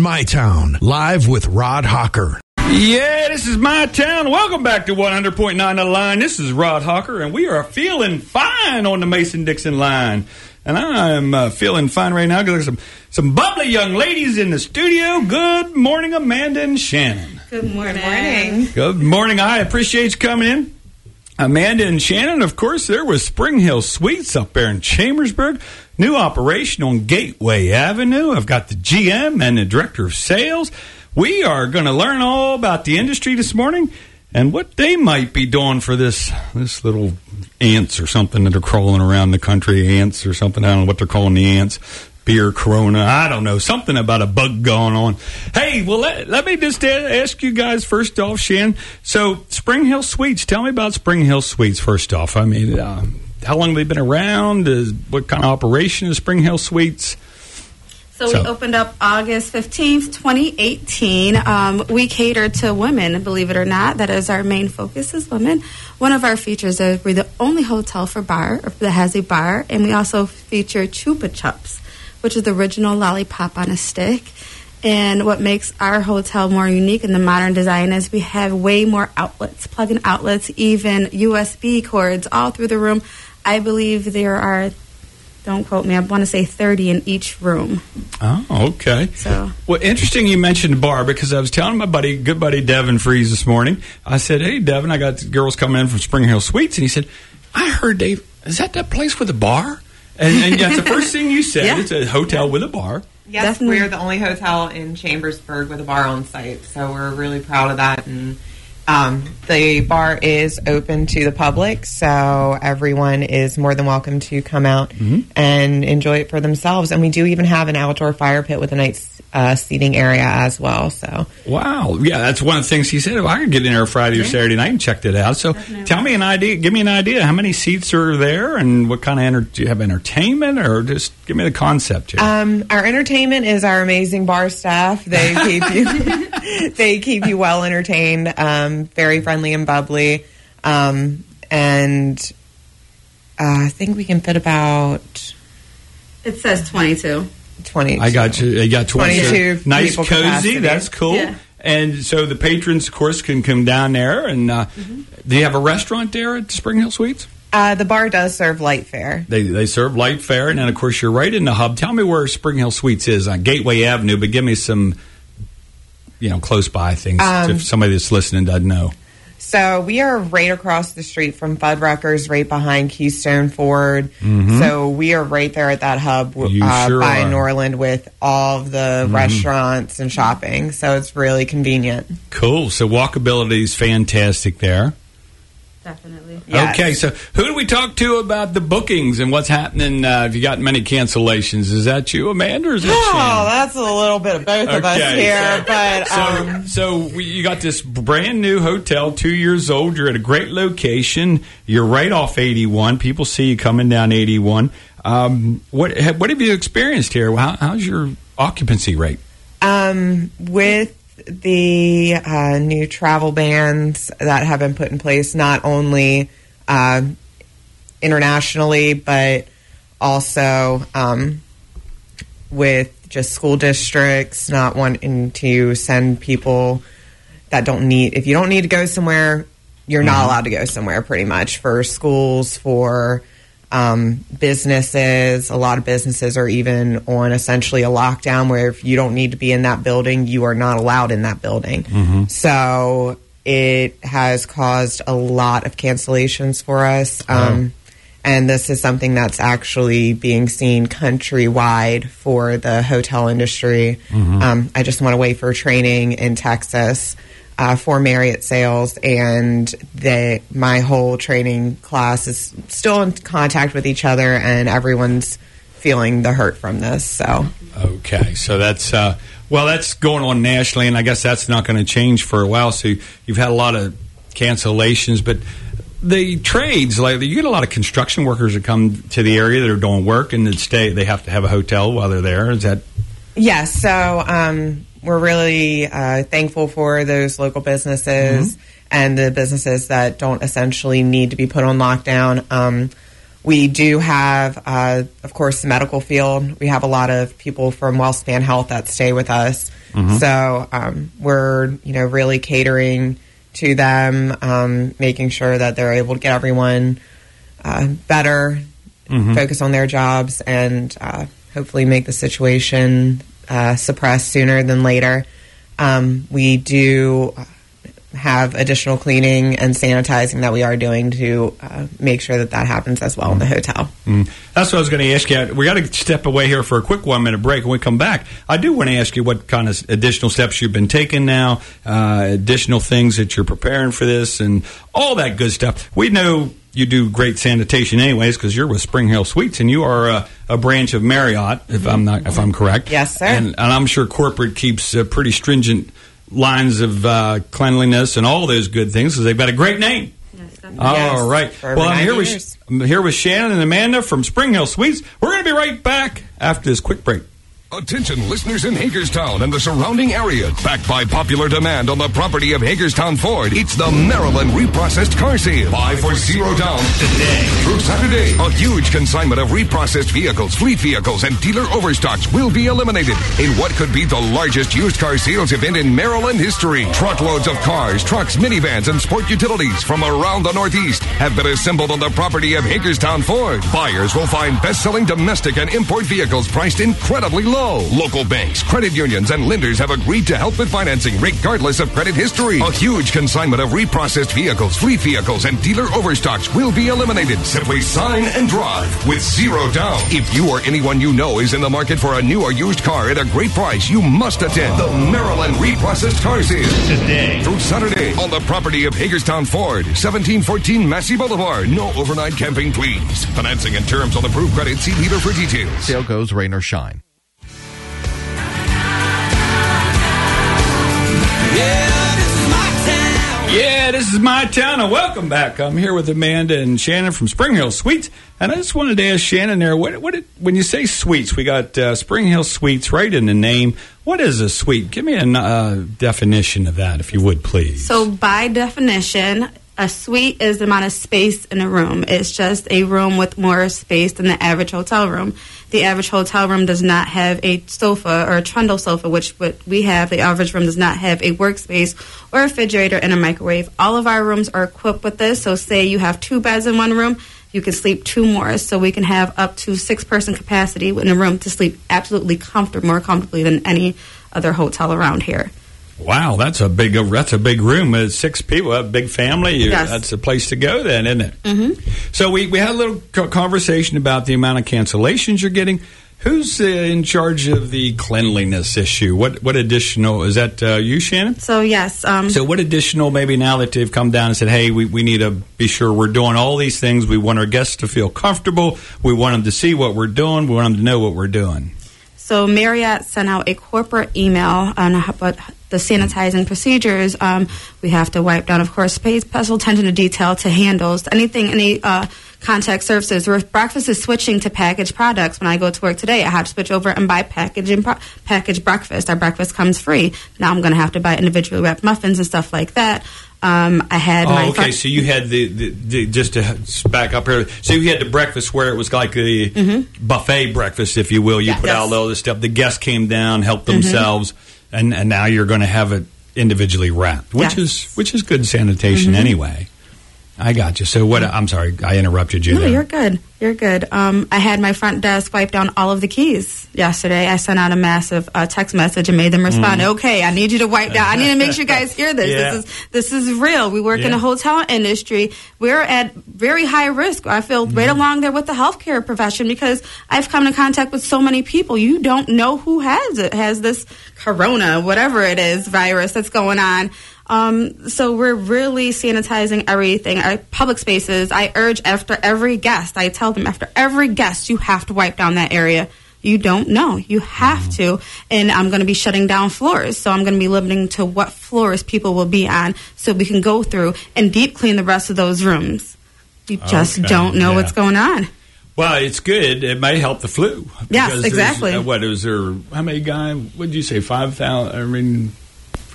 My Town, live with Rod Hawker. Yeah, this is my town. Welcome back to 100.9 The Line. This is Rod Hawker, and we are feeling fine on the Mason Dixon line. And I'm uh, feeling fine right now because there's some, some bubbly young ladies in the studio. Good morning, Amanda and Shannon. Good morning. Good morning. I appreciate you coming in. Amanda and Shannon, of course, there was Spring Hill Suites up there in Chambersburg. New operation on Gateway Avenue. I've got the GM and the Director of Sales. We are going to learn all about the industry this morning and what they might be doing for this this little ants or something that are crawling around the country. Ants or something. I don't know what they're calling the ants. Beer, Corona. I don't know. Something about a bug going on. Hey, well, let, let me just ask you guys first off, Shan. So, Spring Hill Suites. Tell me about Spring Hill Suites first off. I mean, uh, how long have they been around? Is, what kind of operation is Spring Hill Suites? So, we opened up August 15th, 2018. Um, we cater to women, believe it or not. That is our main focus is women. One of our features is we're the only hotel for bar that has a bar, and we also feature Chupa Chups, which is the original lollipop on a stick. And what makes our hotel more unique in the modern design is we have way more outlets, plug-in outlets, even USB cords all through the room. I believe there are don't quote me. I want to say 30 in each room. Oh, okay. So, well, interesting you mentioned bar because I was telling my buddy, good buddy Devin Freeze this morning. I said, "Hey, Devin, I got girls coming in from Spring Hill Suites," and he said, "I heard Dave. Is that that place with a bar?" And, and that's the first thing you said. Yeah. It's a hotel with a bar. Yes, Definitely. we're the only hotel in Chambersburg with a bar on site, so we're really proud of that. And um, the bar is open to the public, so everyone is more than welcome to come out and enjoy it for themselves. And we do even have an outdoor fire pit with a nice uh, seating area as well. So Wow. Yeah, that's one of the things he said. Well, I could get in there Friday or Saturday night and check it out. So tell me an idea. Give me an idea. How many seats are there and what kind of enter- do you have entertainment or just give me the concept here? Um, our entertainment is our amazing bar staff. They keep you they keep you well entertained, um, very friendly and bubbly, um, and uh, I think we can fit about it says 22. twenty. I got you. I got 22. 22 Nice, cozy. capacity. That's cool. Yeah. And so the patrons, of course, can come down there. And uh, Mm-hmm. do you have a restaurant there at Spring Hill Suites? Uh, the bar does serve light fare. They, they serve light fare. And then, of course, you're right in the hub. Tell me where Spring Hill Suites is on Gateway Avenue, but give me some, you know, close by things Um, if somebody that's listening doesn't know. So we are right across the street from Fuddruckers, right behind Keystone Ford. So we are right there at that hub Mm-hmm. Uh, sure by are. Mm-hmm. Norland with all of the restaurants and shopping. So it's really convenient. Cool. So walkability is fantastic there. Definitely. Yes. Okay, so who do we talk to about the bookings and what's happening? Uh, have you got many cancellations? Is that you, Amanda, or is that Oh, Shannon? that's a little bit of both of us here, so- but So, um, so we, you got this brand new hotel, two years old. You're at a great location. You're right off 81. People see you coming down 81. Um, what ha- what have you experienced here? How, how's your occupancy rate? um, with the uh, new travel bans that have been put in place, not only uh, internationally but also um, with just school districts not wanting to send people that don't need if you don't need to go somewhere you're not allowed to go somewhere pretty much for schools for um, businesses a lot of businesses are even on essentially a lockdown where if you don't need to be in that building you are not allowed in that building. So it has caused a lot of cancellations for us um, and this is something that's actually being seen countrywide for the hotel industry. Um, I just want to wait for training in Texas uh, for Marriott sales, and the, my whole training class is still in contact with each other, and everyone's feeling the hurt from this. So, Okay, so that's uh, well, that's going on nationally, and I guess that's not going to change for a while. So you've had a lot of cancellations, but the trades, like you get a lot of construction workers that come to the area that are doing work and that stay. They have to have a hotel while they're there. Is that Yes, so um, we're really uh, thankful for those local businesses and the businesses that don't essentially need to be put on lockdown. Um, we do have, uh, of course, the medical field. We have a lot of people from WellSpan Health that stay with us. So um, we're, you know, really catering to them, um, making sure that they're able to get everyone uh, better, focus on their jobs, and uh, hopefully make the situation uh, suppressed sooner than later. Um, we do have additional cleaning and sanitizing that we are doing to uh, make sure that that happens as well in the hotel. That's what I was going to ask you. We got to step away here for a quick one minute break. When we come back, I do want to ask you what kind of additional steps you've been taking now, uh, additional things that you're preparing for this, and all that good stuff. We know you do great sanitation, anyways, because you're with Spring Hill Suites, and you are a, a branch of Marriott, if I'm not, if I'm correct. Yes, sir. And, and I'm sure corporate keeps uh, pretty stringent lines of uh, cleanliness and all those good things because they've got a great name. Yes, definitely. All Yes, right. for Well, I'm here 90 with. I'm here with Shannon and Amanda from Spring Hill Suites. We're going to be right back after this quick break. Attention listeners in Hagerstown and the surrounding area. Backed by popular demand on the property of Hagerstown Ford, it's the Maryland Reprocessed Car Sale. Buy for zero down today through Saturday. A huge consignment of reprocessed vehicles, fleet vehicles, and dealer overstocks will be eliminated in what could be the largest used car sales event in Maryland history. Truckloads of cars, trucks, minivans, and sport utilities from around the Northeast have been assembled on the property of Hagerstown Ford. Buyers will find best-selling domestic and import vehicles priced incredibly low. Local banks, credit unions, and lenders have agreed to help with financing regardless of credit history. A huge consignment of reprocessed vehicles, fleet vehicles, and dealer overstocks will be eliminated. Simply sign and drive with zero down. If you or anyone you know is in the market for a new or used car at a great price, you must attend the Maryland Reprocessed Car Sale Today. through Saturday on the property of Hagerstown Ford, 1714 Massey Boulevard. No overnight camping, please. Financing and terms on approved credit. See dealer for details. Sale goes rain or shine. Yeah, this is my town, and welcome back. I'm here with Amanda and Shannon from Spring Hill Suites, and I just wanted to ask Shannon there, what, what, when you say suites, we got uh, Spring Hill Suites right in the name. What is a suite? Give me a uh, definition of that, if you would, please. So, by definition, a suite is the amount of space in a room. It's just a room with more space than the average hotel room. The average hotel room does not have a sofa or a trundle sofa, which what we have. The average room does not have a workspace or a refrigerator and a microwave. All of our rooms are equipped with this. So, say you have two beds in one room, you can sleep two more. So, we can have up to six person capacity in a room to sleep absolutely comfortable, more comfortably than any other hotel around here. Wow, that's a big that's a big room. Uh, six people, a big family. Yes. That's a place to go, then, isn't it? Mm-hmm. So we, we had a little conversation about the amount of cancellations you're getting. Who's uh, in charge of the cleanliness issue? What what additional is that? Uh, you, Shannon? So, yes. Um, So what additional? Maybe now that they've come down and said, "Hey, we, we need to be sure we're doing all these things. We want our guests to feel comfortable. We want them to see what we're doing. We want them to know what we're doing." So Marriott sent out a corporate email on about the sanitizing procedures. Um, we have to wipe down, of course, pay special attention to detail to handles, anything, any uh, contact surfaces. Breakfast is switching to packaged products. When I go to work today, I have to switch over and buy packaging pro- packaged breakfast. Our breakfast comes free. Now I'm going to have to buy individually wrapped muffins and stuff like that. Um, I had my Oh, okay. front- So you had the, the, the just to back up here. So you had the breakfast where it was like the buffet breakfast, if you will. You Yeah. put Yes. out all this stuff. The guests came down, helped themselves, and, and now you're going to have it individually wrapped, which Yes. is which is good sanitation mm-hmm. anyway. I got you. So what? I'm sorry, I interrupted you No, there. you're good. You're good. Um, I had my front desk wipe down all of the keys yesterday. I sent out a massive uh, text message and made them respond. Okay, I need you to wipe down. I need to make sure you guys hear this. Mm. Yeah. This is this is real. We work in Yeah. a hotel industry. We're at very high risk. I feel right Mm-hmm. along there with the healthcare profession because I've come in contact with so many people. You don't know who has it, has this corona, whatever it is, virus that's going on. Um, so we're really sanitizing everything. Our public spaces. I urge after every guest. I tell them after every guest, you have to wipe down that area. You don't know. You have to. And I'm going to be shutting down floors. So I'm going to be limiting to what floors people will be on so we can go through and deep clean the rest of those rooms. You just Okay, don't know yeah. what's going on. Well, it's good. It may help the flu. Yes, exactly. uh, what is there? How many guys? What did you say? Five thousand? I mean,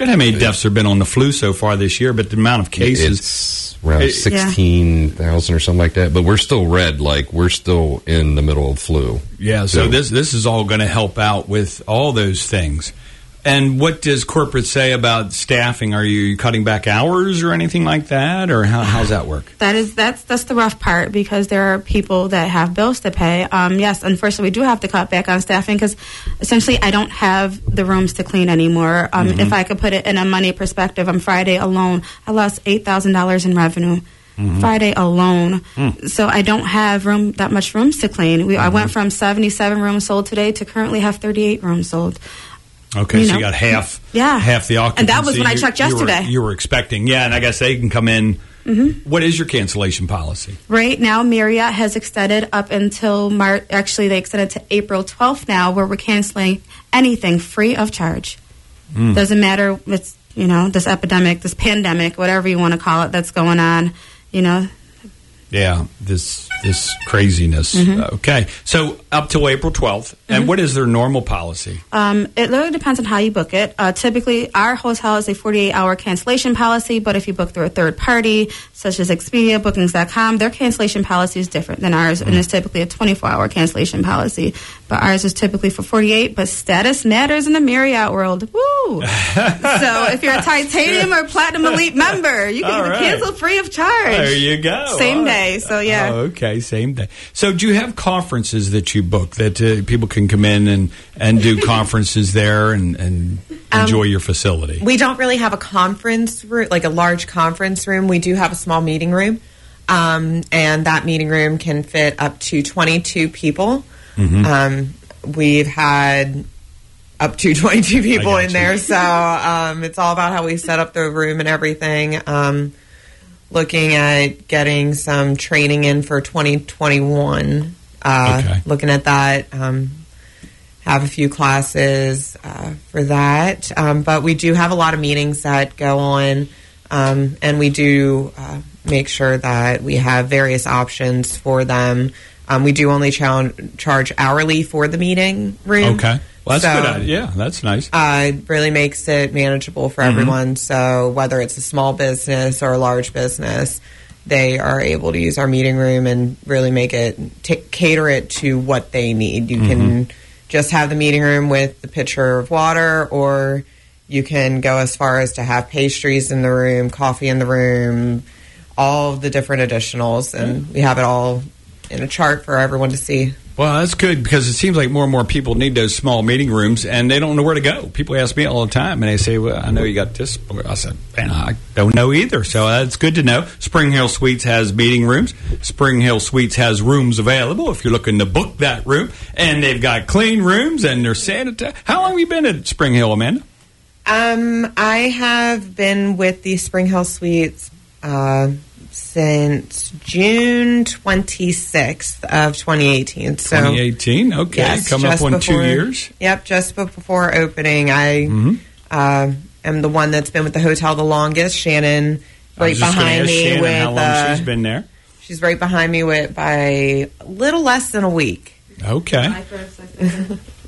Forget how many deaths have been on the flu so far this year, but the amount of cases. It's around It- sixteen thousand or something like that. But we're still red. Like we're still in the middle of flu. Yeah, so this this is all going to help out with all those things. And what does corporate say about staffing? Are you cutting back hours or anything like that, or how, how's that work? That is that's that's the rough part because there are people that have bills to pay. Um, yes, unfortunately, we do have to cut back on staffing because essentially I don't have the rooms to clean anymore. Um, If I could put it in a money perspective, on Friday alone, I lost eight thousand dollars in revenue. Friday alone, so I don't have room that much rooms to clean. We, I went from seventy-seven rooms sold today to currently have thirty-eight rooms sold. Okay, You so know. you got half, Yeah. half the occupancy. And that was when I you- checked you were- yesterday. Mm-hmm. You were, expecting, yeah, and I guess they can come in. What is your cancellation policy? Right now, Marriott has extended up until March. Actually, they extended to April 12th now, where we're canceling anything free of charge. Doesn't matter. It's you know this epidemic, this pandemic, whatever you want to call it, that's going on. You know, Yeah, this this craziness. Mm-hmm. Okay, so up till April 12th, and what is their normal policy? Um, it literally depends on how you book it. Uh, typically, our hotel is a 48 hour cancellation policy, but if you book through a third party, such as Expedia, Bookings.com, their cancellation policy is different than ours, and it's typically a 24 hour cancellation policy. But ours is typically for 48, but status matters in the Marriott world. Woo! so if you're a titanium or platinum elite member, you can right. cancel free of charge. There you go. Same All day, so yeah. Oh, okay, same day. So, do you have conferences that you book that uh, people can come in and, and do conferences there and, and Um, enjoy your facility? We don't really have a conference room, like a large conference room. We do have a small meeting room, um, and that meeting room can fit up to 22 people. Mm-hmm. Um, we've had up to 22 people in you. there, so um, it's all about how we set up the room and everything. Um, looking at getting some training in for 2021. Uh, Okay. Looking at that. Um, have a few classes uh, for that. Um, but we do have a lot of meetings that go on, um, and we do uh, make sure that we have various options for them. Um, we do only char- charge hourly for the meeting room. Okay. Well, that's So- good. Yeah, that's nice. uh, it really makes it manageable for everyone. So whether it's a small business or a large business, they are able to use our meeting room and really make it t- cater it to what they need. You can just have the meeting room with the pitcher of water, or you can go as far as to have pastries in the room, coffee in the room, all the different additionals, and we have it all in a chart for everyone to see. Well, that's good because it seems like more and more people need those small meeting rooms and they don't know where to go. People ask me all the time and they say, Well, I know you got this. I said, Man, I don't know either. So that's good to know. Spring Hill Suites has meeting rooms. Spring Hill Suites has rooms available if you're looking to book that room. And they've got clean rooms and they're sanitary. How long have you been at Spring Hill, Amanda? Um, I have been with the Spring Hill Suites uh, since June 26th of 2018. So 2018. Okay. yes, Coming up just on two years. Yep, just before opening. I Mm-hmm. uh, am the one that's been with the hotel the longest. Shannon, I right was just behind ask me Shannon with. how long uh, she's been there. she's right behind me with by a little less than a week. Okay.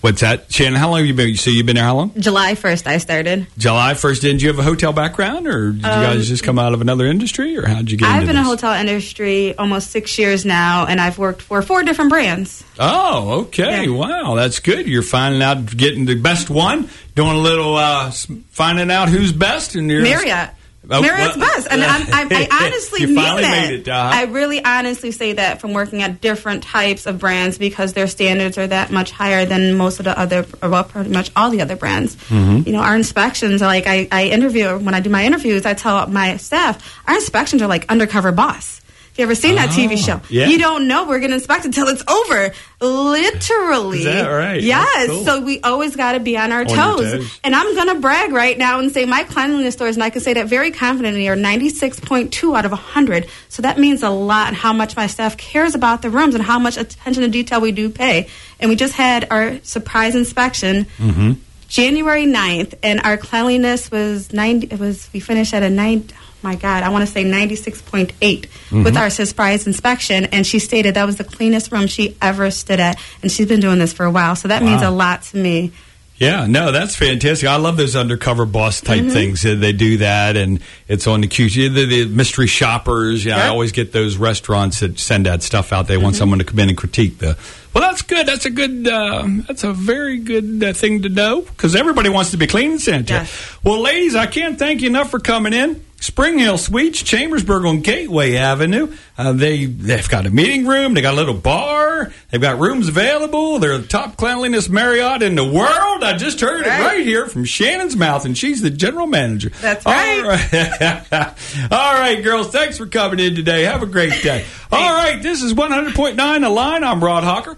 What's that? Shannon, how long have you been? So you've been there how long? July 1st, I started. July 1st. Didn't you have a hotel background, or did you guys just come out of another industry, or how did you get Um, I've been in this? the hotel industry almost six years now, and I've worked for four different brands. Oh, okay. Yeah. Wow, that's good. You're finding out, getting the best one, doing a little uh, finding out who's best, and you're Marriott. Oh, Marriott's best, and I'm, I'm, I honestly mean that. it. I really honestly say that from working at different types of brands because their standards are that much higher than most of the other, well, pretty much all the other brands. Mm-hmm. You know, our inspections are like I, I interview when I do my interviews. I tell my staff our inspections are like undercover boss. You ever seen that TV Oh, show, yeah. you don't know we're going to inspect until it's over. Literally, Is that right? Yes. Cool. So we always got to be on our On toes. toes. And I'm going to brag right now and say my cleanliness scores, and I can say that very confidently, are 96.2 out of 100. So that means a lot how much my staff cares about the rooms and how much attention to detail we do pay. And we just had our surprise inspection. Mm-hmm. January 9th, and our cleanliness was 90. It was we finished at a nine. oh My God, I want to say 96.8 Mm-hmm. with our surprise inspection, and she stated that was the cleanest room she ever stood at, and she's been doing this for a while, so that means a lot to me. Yeah, no, that's fantastic. I love those undercover boss type things. Uh, They do that, and it's on the Q. The, the mystery shoppers. Yeah, I always get those restaurants that send that stuff out. They want someone to come in and critique the. Well, that's good. That's a good. Uh, that's a very good uh, thing to know because everybody wants to be clean and sanitary. Yes. Well, ladies, I can't thank you enough for coming in. Spring Hill Suites, Chambersburg on Gateway Avenue. Uh, they they've got a meeting room. They got a little bar. They've got rooms available. They're the top cleanliness Marriott in the world. I just heard it Right. right here from Shannon's mouth, and she's the general manager. That's All right. right, All right, girls. Thanks for coming in today. Have a great day. All right, this is 100.9 The Line. I'm Rod Hawker.